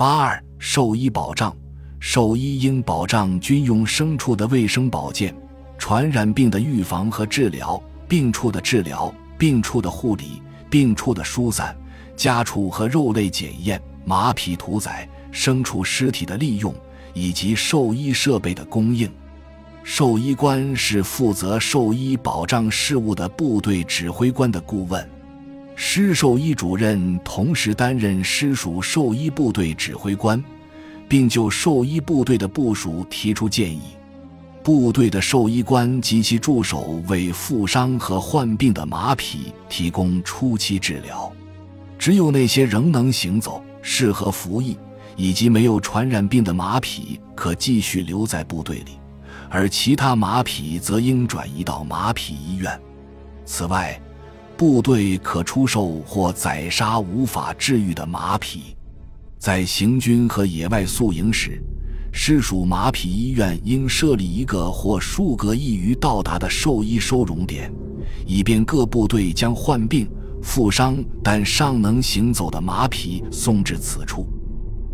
八二兽医保障，兽医应保障军用牲畜的卫生保健、传染病的预防和治疗、病处的治疗、病处的护理、病处的疏散、家畜和肉类检验、马匹屠宰、牲畜尸体的利用以及兽医设备的供应。兽医官是负责兽医保障事务的部队指挥官的顾问，师兽医主任同时担任师属兽医部队指挥官，并就兽医部队的部署提出建议。部队的兽医官及其助手为负伤和患病的马匹提供初期治疗。只有那些仍能行走、适合服役以及没有传染病的马匹，可继续留在部队里。而其他马匹则应转移到马匹医院。此外，部队可出售或宰杀无法治愈的马匹。在行军和野外宿营时，师属马匹医院应设立一个或数个易于到达的兽医收容点，以便各部队将患病、负伤但尚能行走的马匹送至此处。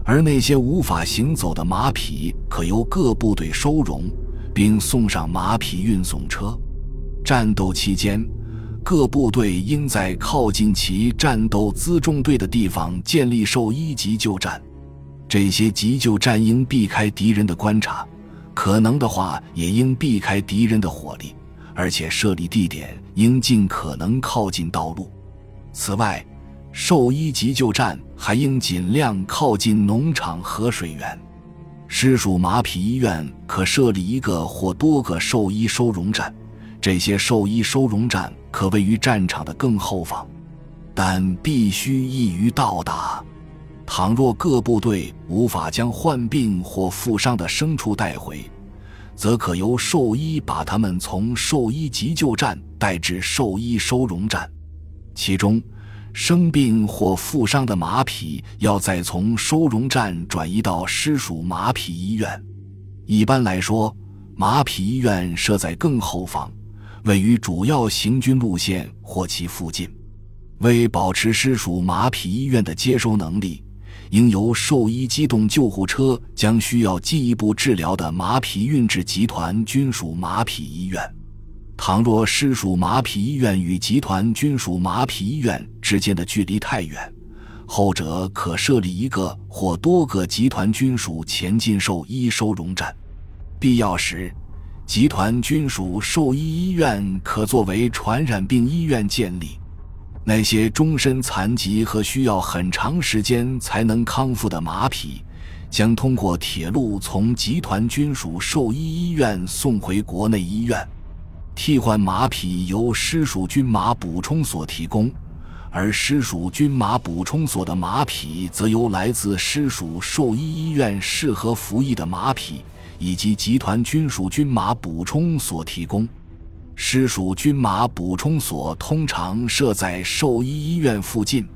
而那些无法行走的马匹，可由各部队收容。并送上马匹运送车。战斗期间，各部队应在靠近其战斗辎重队的地方建立兽医急救站。这些急救站应避开敌人的观察，可能的话也应避开敌人的火力，而且设立地点应尽可能靠近道路。此外，兽医急救站还应尽量靠近农场和水源。师属马匹医院可设立一个或多个兽医收容站，这些兽医收容站可位于战场的更后方，但必须易于到达。倘若各部队无法将患病或负伤的牲畜带回，则可由兽医把他们从兽医急救站带至兽医收容站，其中。生病或负伤的马匹要再从收容站转移到师属马匹医院。一般来说，马匹医院设在更后方，位于主要行军路线或其附近。为保持师属马匹医院的接收能力，应由兽医机动救护车将需要进一步治疗的马匹运至集团军属马匹医院。倘若师属马匹医院与集团军属马匹医院之间的距离太远，后者可设立一个或多个集团军属前进兽医收容站。必要时，集团军属兽医医院可作为传染病医院建立。那些终身残疾和需要很长时间才能康复的马匹，将通过铁路从集团军属兽医医院送回国内医院。替换马匹由师属军马补充所提供，而师属军马补充所的马匹则由来自师属兽医医院适合服役的马匹以及集团军属军马补充所提供。师属军马补充所通常设在兽医医院附近，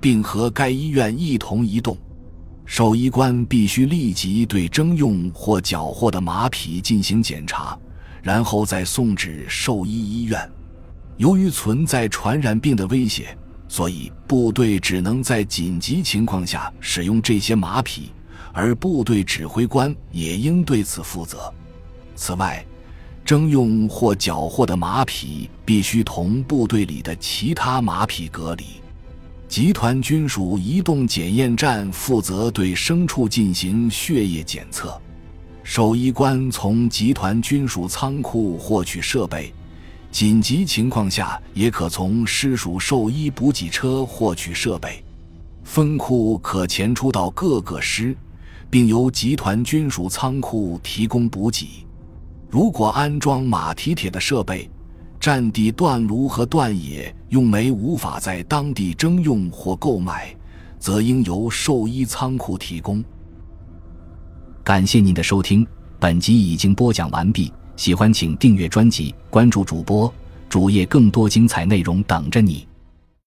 并和该医院一同移动。兽医官必须立即对征用或缴获的马匹进行检查。然后再送至兽医医院。由于存在传染病的威胁，所以部队只能在紧急情况下使用这些马匹，而部队指挥官也应对此负责。此外，征用或缴获的马匹必须同部队里的其他马匹隔离。集团军属移动检验站负责对牲畜进行血液检测。兽医官从集团军属仓库获取设备，紧急情况下也可从师属兽医补给车获取设备。分库可前出到各个师，并由集团军属仓库提供补给。如果安装马蹄铁的设备，战地断炉和断野用煤无法在当地征用或购买，则应由兽医仓库提供。感谢您的收听，本集已经播讲完毕。喜欢请订阅专辑，关注主播主页，更多精彩内容等着你。